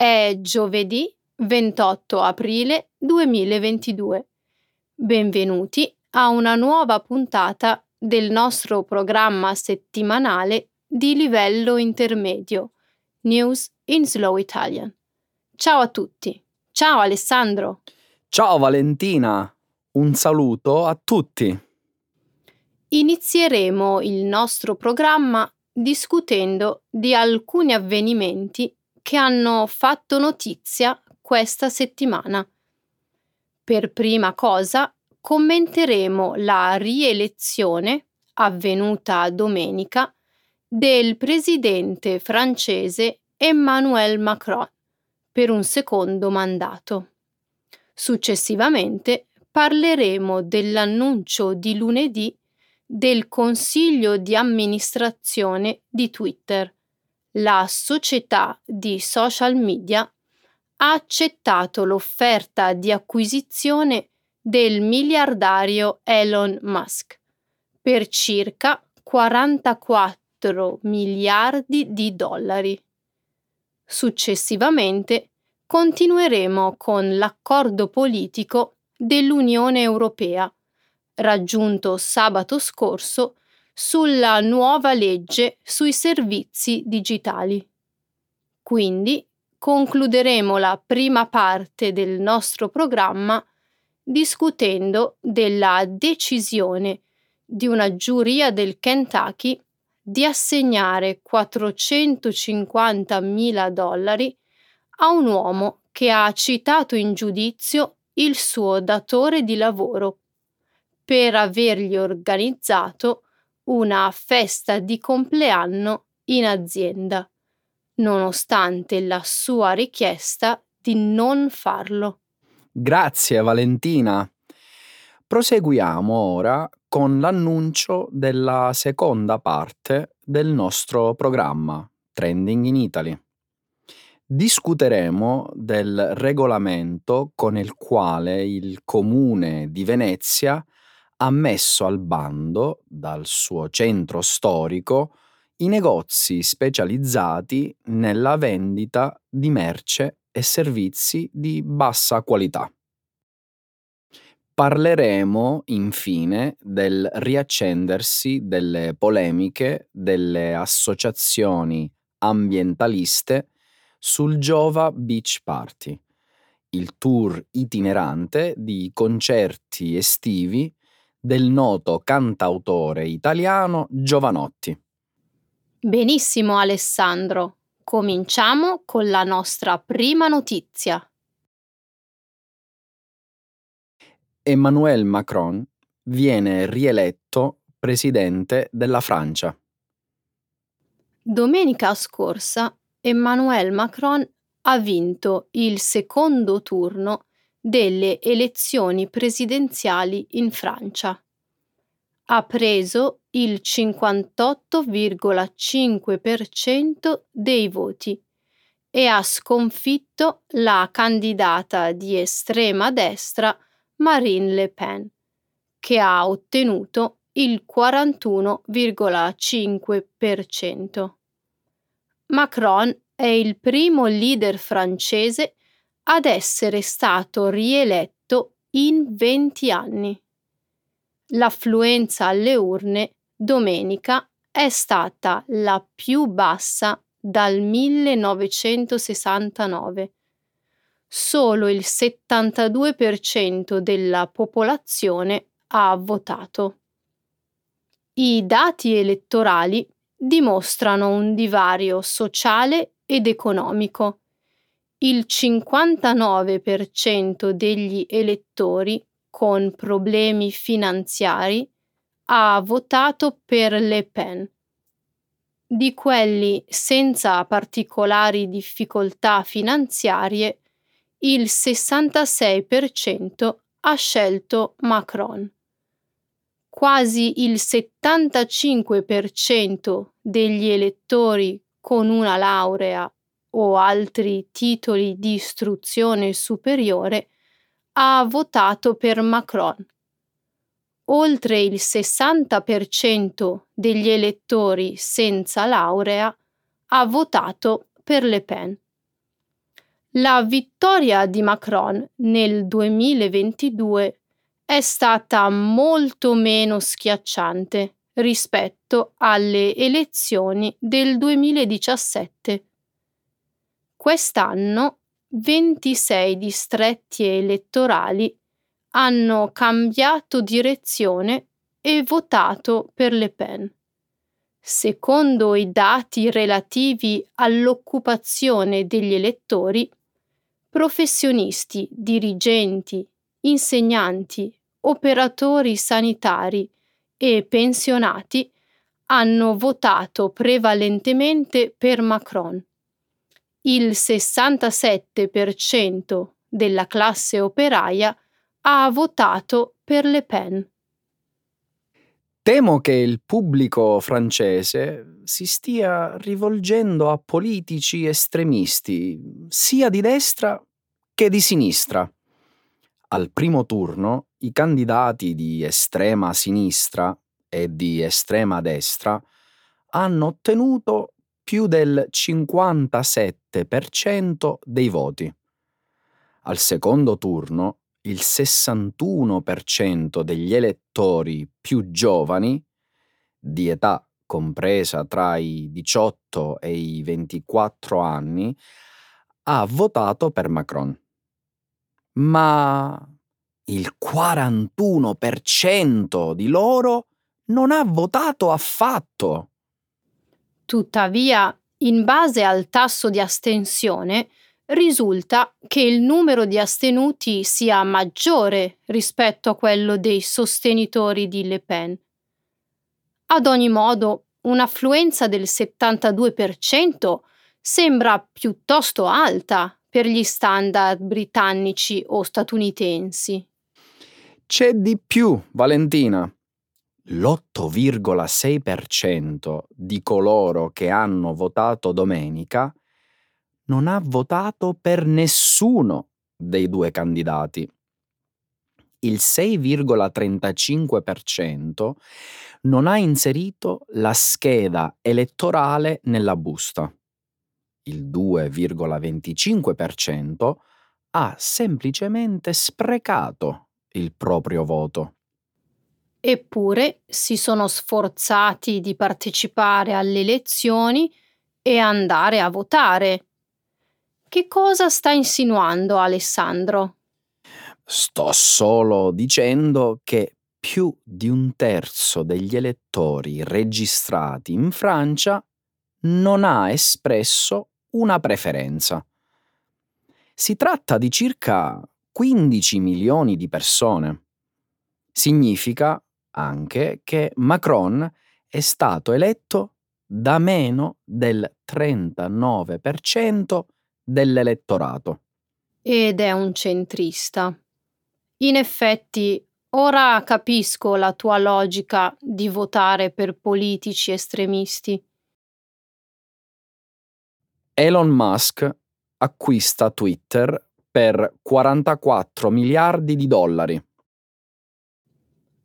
È giovedì 28 aprile 2022. Benvenuti a una nuova puntata del nostro programma settimanale di livello intermedio, News in Slow Italian. Ciao a tutti. Ciao Alessandro. Ciao Valentina. Un saluto a tutti. Inizieremo il nostro programma discutendo di alcuni avvenimenti che hanno fatto notizia questa settimana. Per prima cosa commenteremo la rielezione, avvenuta domenica, del presidente francese Emmanuel Macron per un secondo mandato. Successivamente parleremo dell'annuncio di lunedì del consiglio di amministrazione di Twitter. La società di social media ha accettato l'offerta di acquisizione del miliardario Elon Musk per circa 44 miliardi di dollari. Successivamente continueremo con l'accordo politico dell'Unione Europea raggiunto sabato scorso sulla nuova legge sui servizi digitali. Quindi concluderemo la prima parte del nostro programma discutendo della decisione di una giuria del Kentucky di assegnare 450.000 dollari a un uomo che ha citato in giudizio il suo datore di lavoro per avergli organizzato una festa di compleanno in azienda, nonostante la sua richiesta di non farlo. Grazie Valentina. Proseguiamo ora con l'annuncio della seconda parte del nostro programma Trending in Italy. Discuteremo del regolamento con il quale il comune di Venezia ha messo al bando dal suo centro storico i negozi specializzati nella vendita di merce e servizi di bassa qualità. Parleremo infine del riaccendersi delle polemiche delle associazioni ambientaliste sul Jova Beach Party, il tour itinerante di concerti estivi del noto cantautore italiano Giovanotti. Benissimo Alessandro, cominciamo con la nostra prima notizia. Emmanuel Macron viene rieletto presidente della Francia. Domenica scorsa Emmanuel Macron ha vinto il secondo turno delle elezioni presidenziali in Francia. Ha preso il 58,5% dei voti e ha sconfitto la candidata di estrema destra Marine Le Pen, che ha ottenuto il 41,5%. Macron è il primo leader francese ad essere stato rieletto in 20 anni. L'affluenza alle urne domenica è stata la più bassa dal 1969. Solo il 72% della popolazione ha votato. I dati elettorali dimostrano un divario sociale ed economico il 59% degli elettori con problemi finanziari ha votato per Le Pen. Di quelli senza particolari difficoltà finanziarie, il 66% ha scelto Macron. Quasi il 75% degli elettori con una laurea o altri titoli di istruzione superiore, ha votato per Macron. Oltre il 60% degli elettori senza laurea ha votato per Le Pen. La vittoria di Macron nel 2022 è stata molto meno schiacciante rispetto alle elezioni del 2017. Quest'anno 26 distretti elettorali hanno cambiato direzione e votato per Le Pen. Secondo i dati relativi all'occupazione degli elettori, professionisti, dirigenti, insegnanti, operatori sanitari e pensionati hanno votato prevalentemente per Macron. Il 67% della classe operaia ha votato per Le Pen. Temo che il pubblico francese si stia rivolgendo a politici estremisti, sia di destra che di sinistra. Al primo turno i candidati di estrema sinistra e di estrema destra hanno ottenuto più del 57% dei voti. Al secondo turno il 61% degli elettori più giovani, di età compresa tra i 18 e i 24 anni, ha votato per Macron. Ma il 41% di loro non ha votato affatto. Tuttavia, in base al tasso di astensione, risulta che il numero di astenuti sia maggiore rispetto a quello dei sostenitori di Le Pen. Ad ogni modo, un'affluenza del 72% sembra piuttosto alta per gli standard britannici o statunitensi. C'è di più, Valentina. L'8,6% di coloro che hanno votato domenica non ha votato per nessuno dei due candidati. Il 6,35% non ha inserito la scheda elettorale nella busta. Il 2,25% ha semplicemente sprecato il proprio voto. Eppure si sono sforzati di partecipare alle elezioni e andare a votare. Che cosa sta insinuando Alessandro? Sto solo dicendo che più di un terzo degli elettori registrati in Francia non ha espresso una preferenza. Si tratta di circa 15 milioni di persone. Significa anche che Macron è stato eletto da meno del 39% dell'elettorato. Ed è un centrista. In effetti, ora capisco la tua logica di votare per politici estremisti. Elon Musk acquista Twitter per 44 miliardi di dollari.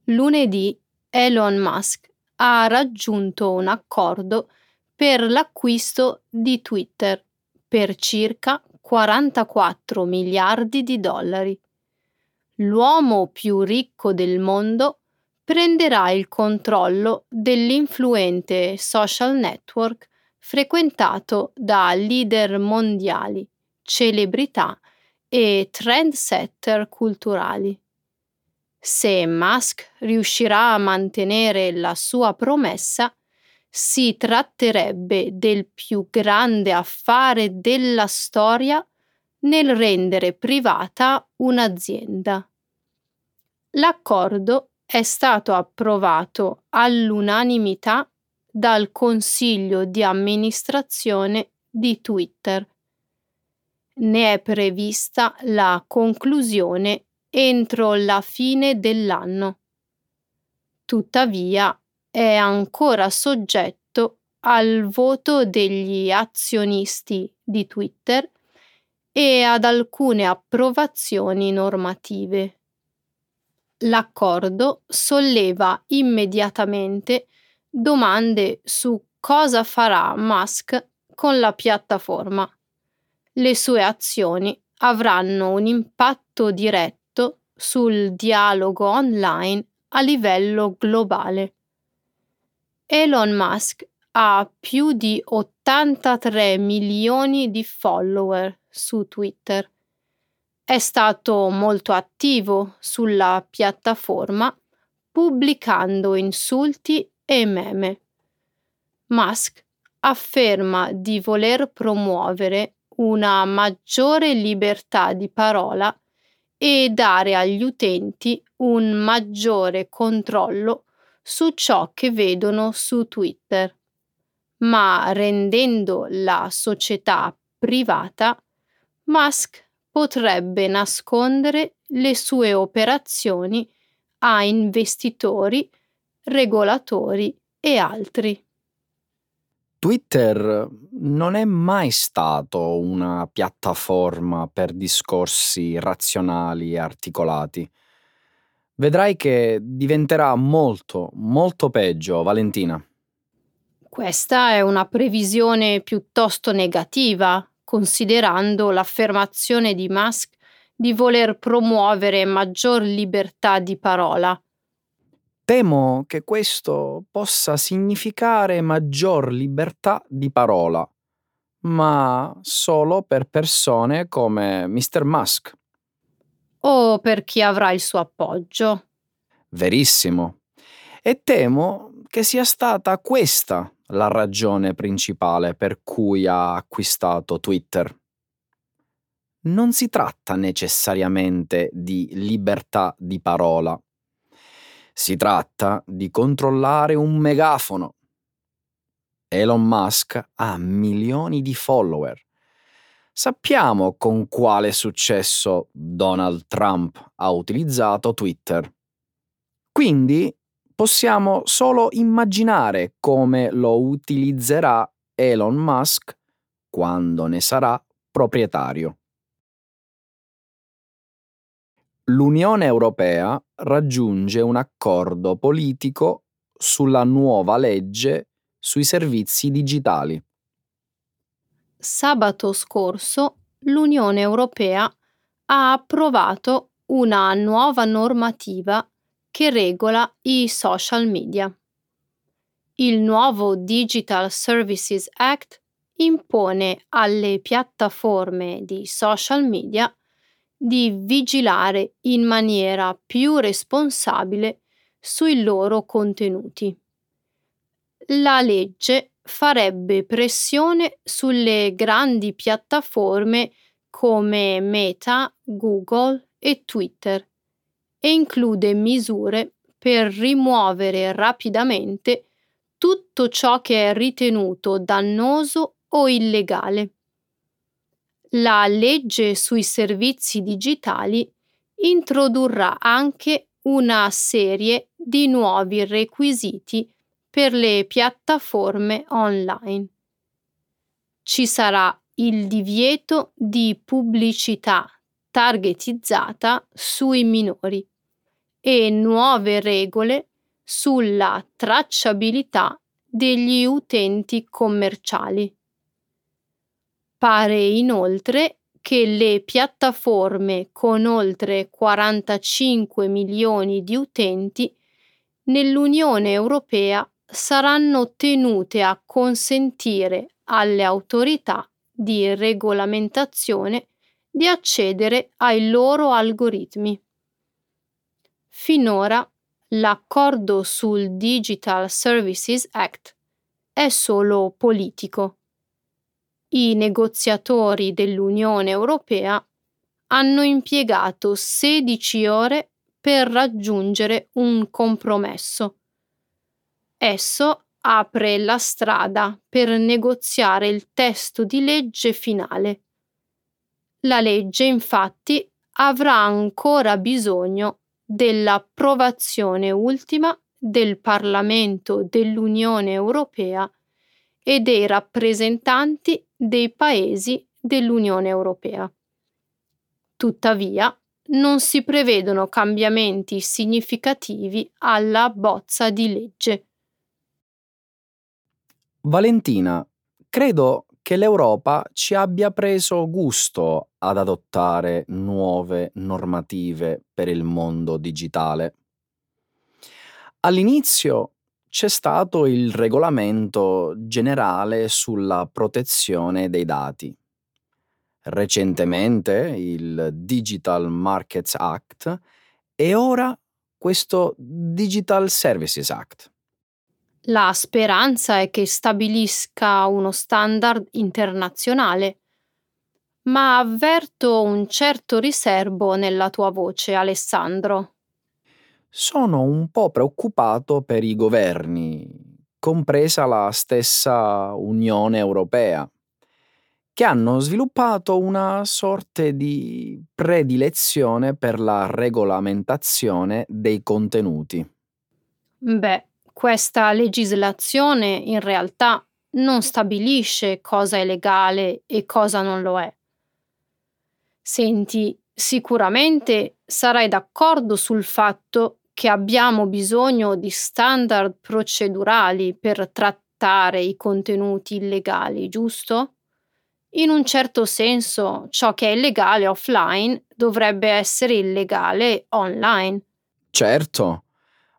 Lunedì Elon Musk ha raggiunto un accordo per l'acquisto di Twitter per circa 44 miliardi di dollari. L'uomo più ricco del mondo prenderà il controllo dell'influente social network frequentato da leader mondiali, celebrità e trendsetter culturali. Se Musk riuscirà a mantenere la sua promessa, si tratterebbe del più grande affare della storia nel rendere privata un'azienda. L'accordo è stato approvato all'unanimità dal Consiglio di amministrazione di Twitter. Ne è prevista la conclusione entro la fine dell'anno. Tuttavia, è ancora soggetto al voto degli azionisti di Twitter e ad alcune approvazioni normative. L'accordo solleva immediatamente domande su cosa farà Musk con la piattaforma. le sue azioni avranno un impatto diretto sul dialogo online a livello globale. Elon Musk ha più di 83 milioni di follower su Twitter. È stato molto attivo sulla piattaforma pubblicando insulti e meme. Musk afferma di voler promuovere una maggiore libertà di parola e dare agli utenti un maggiore controllo su ciò che vedono su Twitter, ma rendendo la società privata, Musk potrebbe nascondere le sue operazioni a investitori, regolatori e altri. Twitter non è mai stato una piattaforma per discorsi razionali e articolati. Vedrai che diventerà molto, molto peggio, Valentina. Questa è una previsione piuttosto negativa, considerando l'affermazione di Musk di voler promuovere maggior libertà di parola. Temo che questo possa significare maggior libertà di parola, ma solo per persone come Mr. Musk. O per chi avrà il suo appoggio. Verissimo. E temo che sia stata questa la ragione principale per cui ha acquistato Twitter. Non si tratta necessariamente di libertà di parola si tratta di controllare un megafono. Elon Musk ha milioni di follower. Sappiamo con quale successo Donald Trump ha utilizzato Twitter. Quindi possiamo solo immaginare come lo utilizzerà Elon Musk quando ne sarà proprietario l'Unione Europea raggiunge un accordo politico sulla nuova legge sui servizi digitali. Sabato scorso l'Unione Europea ha approvato una nuova normativa che regola i social media. Il nuovo Digital Services Act impone alle piattaforme di social media di vigilare in maniera più responsabile sui loro contenuti. La legge farebbe pressione sulle grandi piattaforme come Meta, Google e Twitter e include misure per rimuovere rapidamente tutto ciò che è ritenuto dannoso o illegale la legge sui servizi digitali introdurrà anche una serie di nuovi requisiti per le piattaforme online. Ci sarà il divieto di pubblicità targetizzata sui minori e nuove regole sulla tracciabilità degli utenti commerciali. Pare inoltre che le piattaforme con oltre 45 milioni di utenti nell'Unione Europea saranno tenute a consentire alle autorità di regolamentazione di accedere ai loro algoritmi. Finora l'accordo sul Digital Services Act è solo politico i negoziatori dell'Unione Europea hanno impiegato 16 ore per raggiungere un compromesso. Esso apre la strada per negoziare il testo di legge finale. La legge infatti avrà ancora bisogno dell'approvazione ultima del Parlamento dell'Unione Europea e dei rappresentanti dei paesi dell'Unione Europea. Tuttavia, non si prevedono cambiamenti significativi alla bozza di legge. Valentina, credo che l'Europa ci abbia preso gusto ad adottare nuove normative per il mondo digitale. All'inizio c'è stato il regolamento generale sulla protezione dei dati. Recentemente il Digital Markets Act e ora questo Digital Services Act. La speranza è che stabilisca uno standard internazionale. Ma avverto un certo riserbo nella tua voce, Alessandro. Sono un po' preoccupato per i governi, compresa la stessa Unione Europea, che hanno sviluppato una sorte di predilezione per la regolamentazione dei contenuti. Beh, questa legislazione in realtà non stabilisce cosa è legale e cosa non lo è. Senti, sicuramente sarai d'accordo sul fatto che abbiamo bisogno di standard procedurali per trattare i contenuti illegali, giusto? In un certo senso, ciò che è illegale offline dovrebbe essere illegale online. Certo,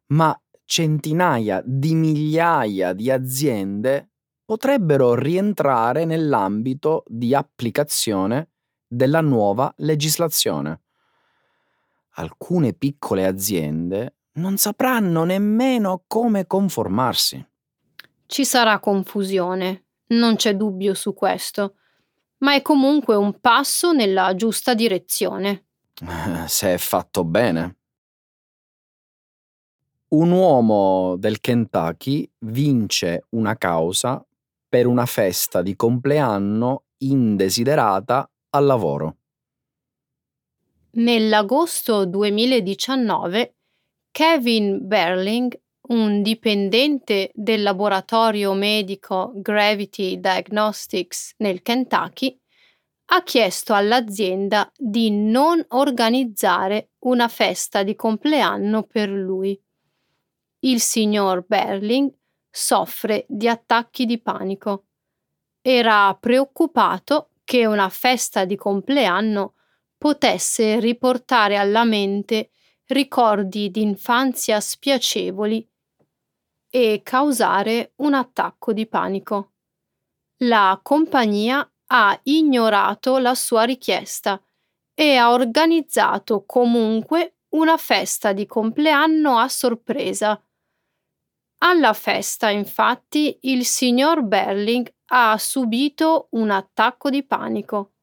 ma centinaia di migliaia di aziende potrebbero rientrare nell'ambito di applicazione della nuova legislazione. Alcune piccole aziende non sapranno nemmeno come conformarsi. Ci sarà confusione, non c'è dubbio su questo ma è comunque un passo nella giusta direzione. Se è fatto bene. Un uomo del Kentucky vince una causa per una festa di compleanno indesiderata al lavoro. Nell'agosto 2019 Kevin Berling un dipendente del laboratorio medico Gravity Diagnostics nel Kentucky ha chiesto all'azienda di non organizzare una festa di compleanno per lui. Il signor Berling soffre di attacchi di panico. Era preoccupato che una festa di compleanno potesse riportare alla mente ricordi d'infanzia spiacevoli e causare un attacco di panico. La compagnia ha ignorato la sua richiesta e ha organizzato comunque una festa di compleanno a sorpresa. Alla festa, infatti, il signor Berling ha subito un attacco di panico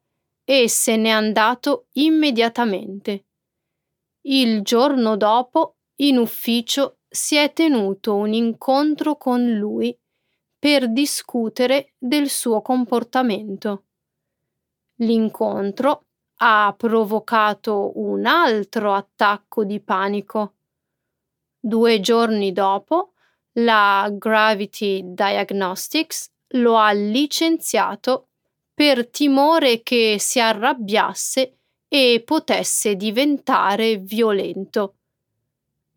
e se n'è andato immediatamente. Il giorno dopo, in ufficio, si è tenuto un incontro con lui per discutere del suo comportamento. L'incontro ha provocato un altro attacco di panico. Due giorni dopo, la Gravity Diagnostics lo ha licenziato per timore che si arrabbiasse e potesse diventare violento.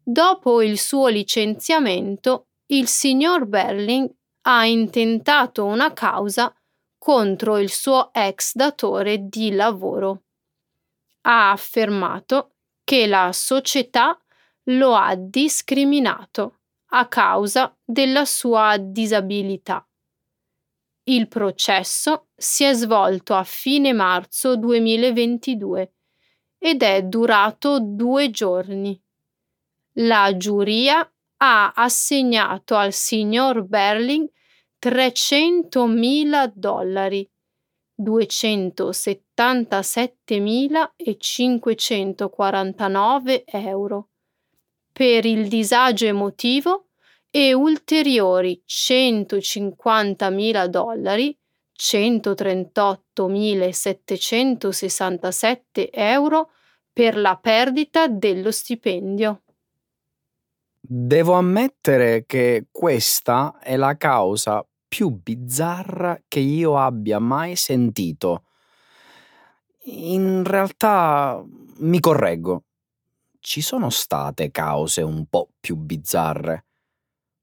Dopo il suo licenziamento, il signor Berling ha intentato una causa contro il suo ex datore di lavoro. Ha affermato che la società lo ha discriminato a causa della sua disabilità. Il processo si è svolto a fine marzo 2022 ed è durato due giorni. La giuria ha assegnato al signor Berling 300.000 dollari, 277.549 euro, per il disagio emotivo e ulteriori 150.000 dollari, 138.767 euro per la perdita dello stipendio. Devo ammettere che questa è la causa più bizzarra che io abbia mai sentito. In realtà mi correggo. Ci sono state cause un po' più bizzarre.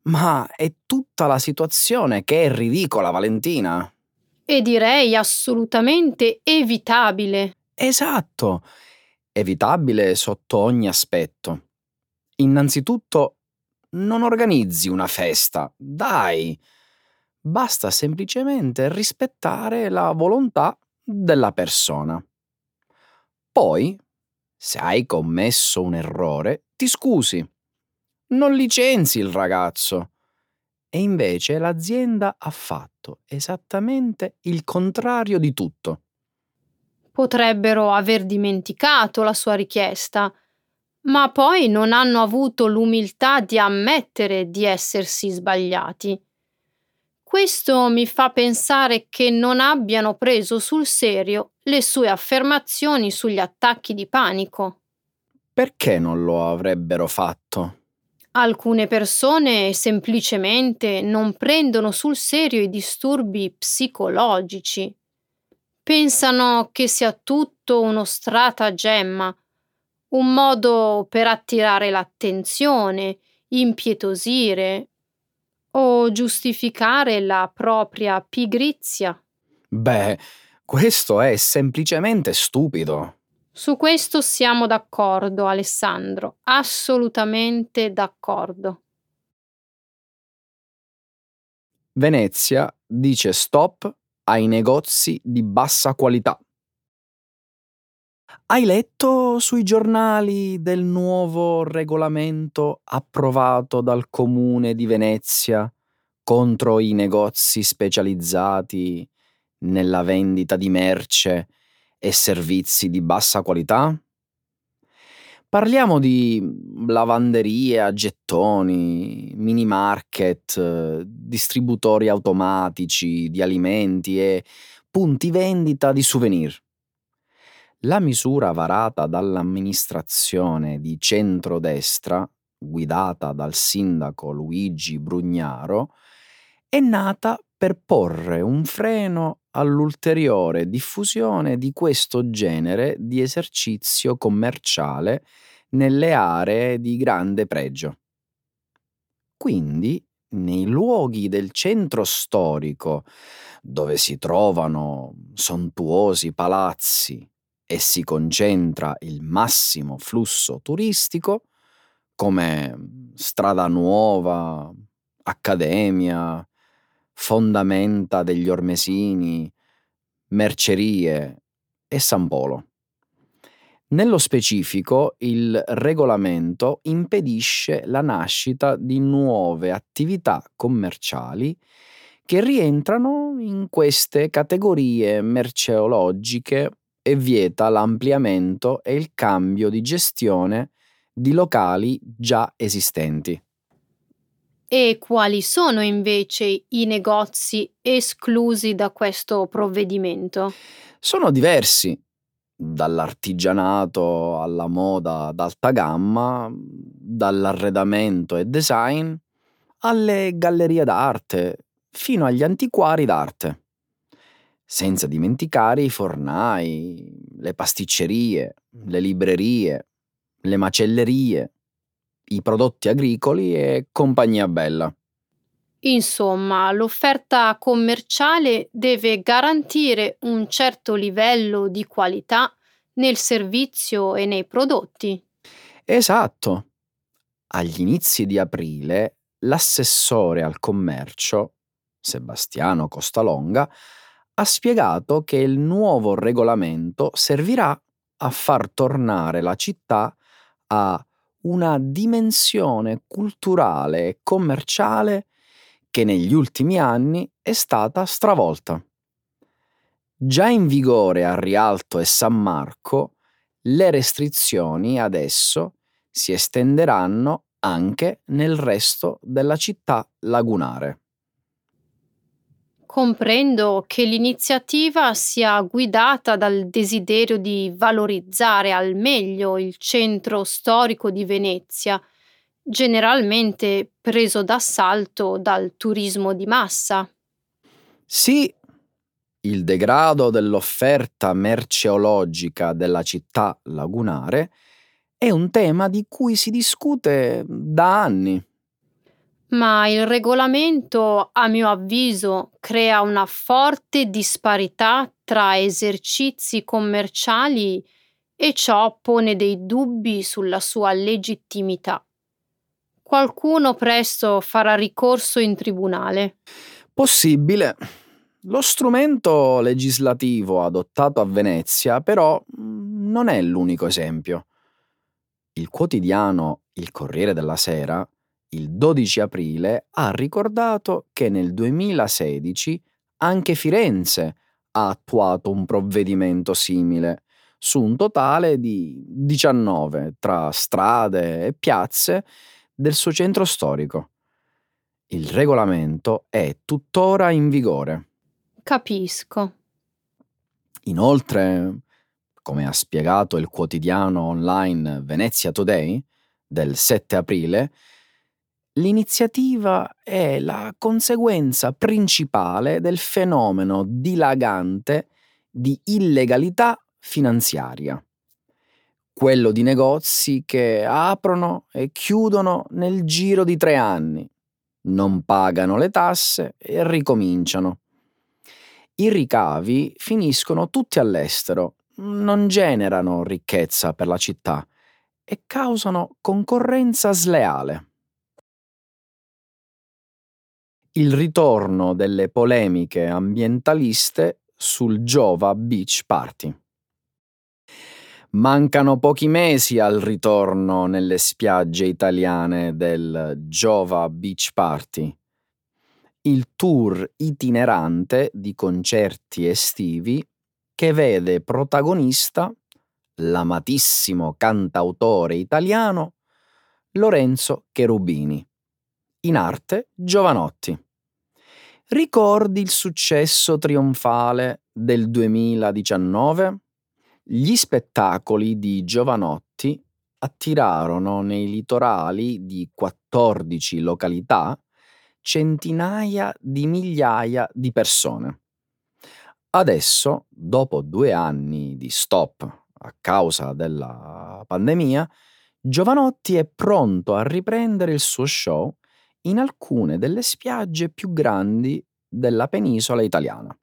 Ma è tutta la situazione che è ridicola, Valentina. E direi assolutamente evitabile. Esatto, evitabile sotto ogni aspetto. Innanzitutto, non organizzi una festa, dai. Basta semplicemente rispettare la volontà della persona. Poi, se hai commesso un errore, ti scusi. Non licenzi il ragazzo. E invece l'azienda ha fatto esattamente il contrario di tutto. Potrebbero aver dimenticato la sua richiesta, ma poi non hanno avuto l'umiltà di ammettere di essersi sbagliati. Questo mi fa pensare che non abbiano preso sul serio le sue affermazioni sugli attacchi di panico. Perché non lo avrebbero fatto? Alcune persone semplicemente non prendono sul serio i disturbi psicologici. Pensano che sia tutto uno stratagemma, un modo per attirare l'attenzione, impietosire o giustificare la propria pigrizia. Beh, questo è semplicemente stupido. Su questo siamo d'accordo, Alessandro, assolutamente d'accordo. Venezia dice stop ai negozi di bassa qualità. Hai letto sui giornali del nuovo regolamento approvato dal comune di Venezia contro i negozi specializzati nella vendita di merce e servizi di bassa qualità? Parliamo di lavanderie a gettoni, mini market, distributori automatici di alimenti e punti vendita di souvenir. La misura varata dall'amministrazione di centrodestra, guidata dal sindaco Luigi Brugnaro, è nata per porre un freno all'ulteriore diffusione di questo genere di esercizio commerciale nelle aree di grande pregio. Quindi, nei luoghi del centro storico, dove si trovano sontuosi palazzi, e si concentra il massimo flusso turistico, come Strada Nuova, Accademia, Fondamenta degli Ormesini, Mercerie e San Polo. Nello specifico, il regolamento impedisce la nascita di nuove attività commerciali che rientrano in queste categorie merceologiche e vieta l'ampliamento e il cambio di gestione di locali già esistenti. E quali sono invece i negozi esclusi da questo provvedimento? Sono diversi, dall'artigianato alla moda d'alta gamma, dall'arredamento e design alle gallerie d'arte, fino agli antiquari d'arte. Senza dimenticare i fornai, le pasticcerie, le librerie, le macellerie, i prodotti agricoli e compagnia bella. Insomma, l'offerta commerciale deve garantire un certo livello di qualità nel servizio e nei prodotti. Esatto. Agli inizi di aprile, l'assessore al commercio, Sebastiano Costalonga, ha spiegato che il nuovo regolamento servirà a far tornare la città a una dimensione culturale e commerciale che negli ultimi anni è stata stravolta. Già in vigore a Rialto e San Marco, le restrizioni adesso si estenderanno anche nel resto della città lagunare. Comprendo che l'iniziativa sia guidata dal desiderio di valorizzare al meglio il centro storico di Venezia, generalmente preso d'assalto dal turismo di massa. Sì, il degrado dell'offerta merceologica della città lagunare è un tema di cui si discute da anni. Ma il regolamento, a mio avviso, crea una forte disparità tra esercizi commerciali e ciò pone dei dubbi sulla sua legittimità. Qualcuno presto farà ricorso in tribunale. Possibile. Lo strumento legislativo adottato a Venezia, però, non è l'unico esempio. Il quotidiano Il Corriere della Sera, il 12 aprile, ha ricordato che nel 2016 anche Firenze ha attuato un provvedimento simile su un totale di 19 tra strade e piazze del suo centro storico. Il regolamento è tuttora in vigore. Capisco. Inoltre, come ha spiegato il quotidiano online Venezia Today del 7 aprile, l'iniziativa è la conseguenza principale del fenomeno dilagante di illegalità finanziaria, quello di negozi che aprono e chiudono nel giro di tre anni, non pagano le tasse e ricominciano. I ricavi finiscono tutti all'estero, non generano ricchezza per la città e causano concorrenza sleale. Il ritorno delle polemiche ambientaliste sul Jova Beach Party. Mancano pochi mesi al ritorno nelle spiagge italiane del Jova Beach Party, il tour itinerante di concerti estivi che vede protagonista l'amatissimo cantautore italiano Lorenzo Cherubini, in arte Giovanotti. Ricordi il successo trionfale del 2019? Gli spettacoli di Giovanotti attirarono nei litorali di 14 località centinaia di migliaia di persone. Adesso, dopo due anni di stop a causa della pandemia, Giovanotti è pronto a riprendere il suo show in alcune delle spiagge più grandi della penisola italiana.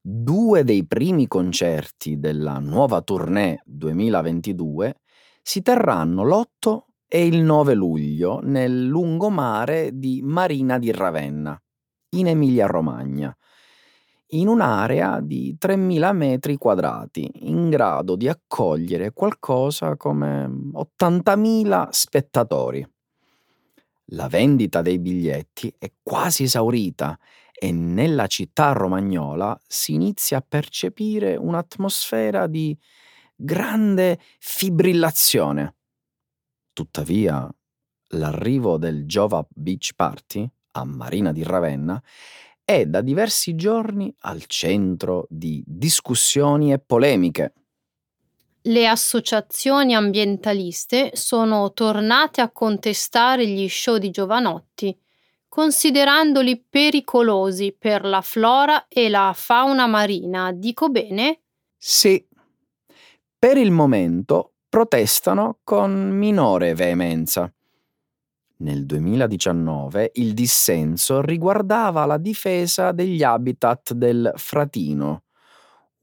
Due dei primi concerti della nuova tournée 2022 si terranno l'8 e il 9 luglio nel lungomare di Marina di Ravenna, in Emilia-Romagna, in un'area di 3.000 metri quadrati, in grado di accogliere qualcosa come 80.000 spettatori. La vendita dei biglietti è quasi esaurita e nella città romagnola si inizia a percepire un'atmosfera di grande fibrillazione. Tuttavia, l'arrivo del Jova Beach Party a Marina di Ravenna è da diversi giorni al centro di discussioni e polemiche. Le associazioni ambientaliste sono tornate a contestare gli show di Giovanotti, considerandoli pericolosi per la flora e la fauna marina. Dico bene? Sì. Per il momento protestano con minore veemenza. Nel 2019 il dissenso riguardava la difesa degli habitat del fratino,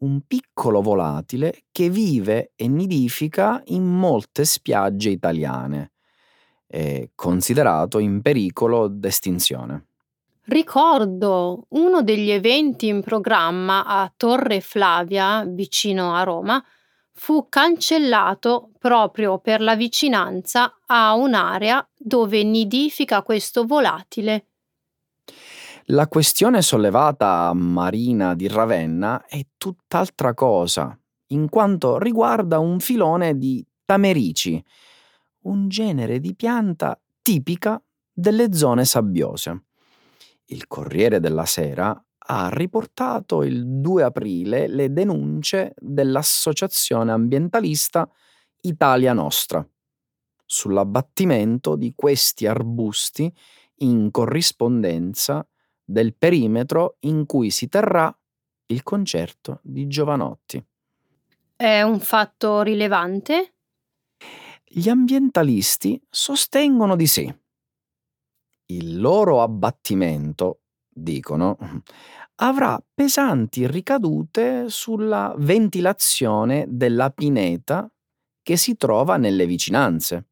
un piccolo volatile che vive e nidifica in molte spiagge italiane, è considerato in pericolo d'estinzione. Ricordo uno degli eventi in programma a Torre Flavia, vicino a Roma, fu cancellato proprio per la vicinanza a un'area dove nidifica questo volatile. La questione sollevata a Marina di Ravenna è tutt'altra cosa, in quanto riguarda un filone di tamerici, un genere di pianta tipica delle zone sabbiose. Il Corriere della Sera ha riportato il 2 aprile le denunce dell'associazione ambientalista Italia Nostra sull'abbattimento di questi arbusti in corrispondenza del perimetro in cui si terrà il concerto di Giovanotti. È un fatto rilevante? Gli ambientalisti sostengono di sì. il loro abbattimento, dicono, avrà pesanti ricadute sulla ventilazione della pineta che si trova nelle vicinanze.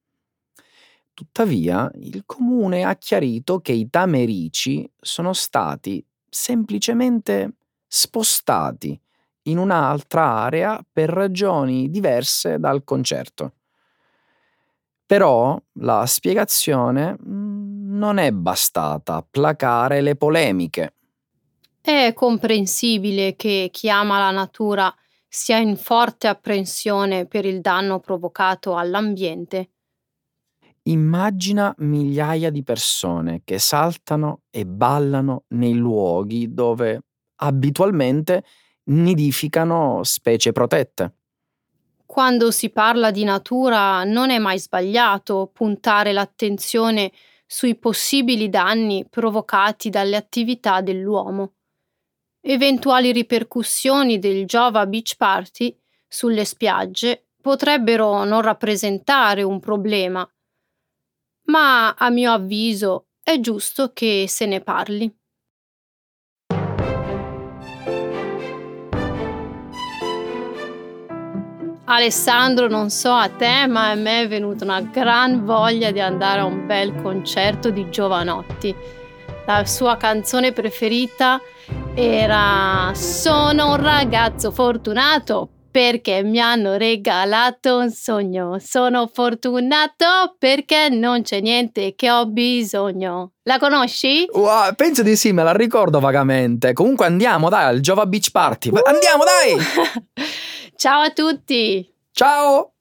Tuttavia, il comune ha chiarito che i tamerici sono stati semplicemente spostati in un'altra area per ragioni diverse dal concerto. Però la spiegazione mm, non è bastata a placare le polemiche. È comprensibile che chi ama la natura sia in forte apprensione per il danno provocato all'ambiente. Immagina migliaia di persone che saltano e ballano nei luoghi dove abitualmente nidificano specie protette. Quando si parla di natura non è mai sbagliato puntare l'attenzione sui possibili danni provocati dalle attività dell'uomo. Eventuali ripercussioni del Jova Beach Party sulle spiagge potrebbero non rappresentare un problema, ma a mio avviso è giusto che se ne parli. Alessandro, non so a te, ma a me è venuta una gran voglia di andare a un bel concerto di Giovanotti. La sua canzone preferita era Sono un ragazzo fortunato perché mi hanno regalato un sogno. Sono fortunato perché non c'è niente che ho bisogno. La conosci? Wow, penso di sì, me la ricordo vagamente. Comunque andiamo, dai, al Jova Beach Party. Uh! Andiamo, dai! Ciao a tutti! Ciao!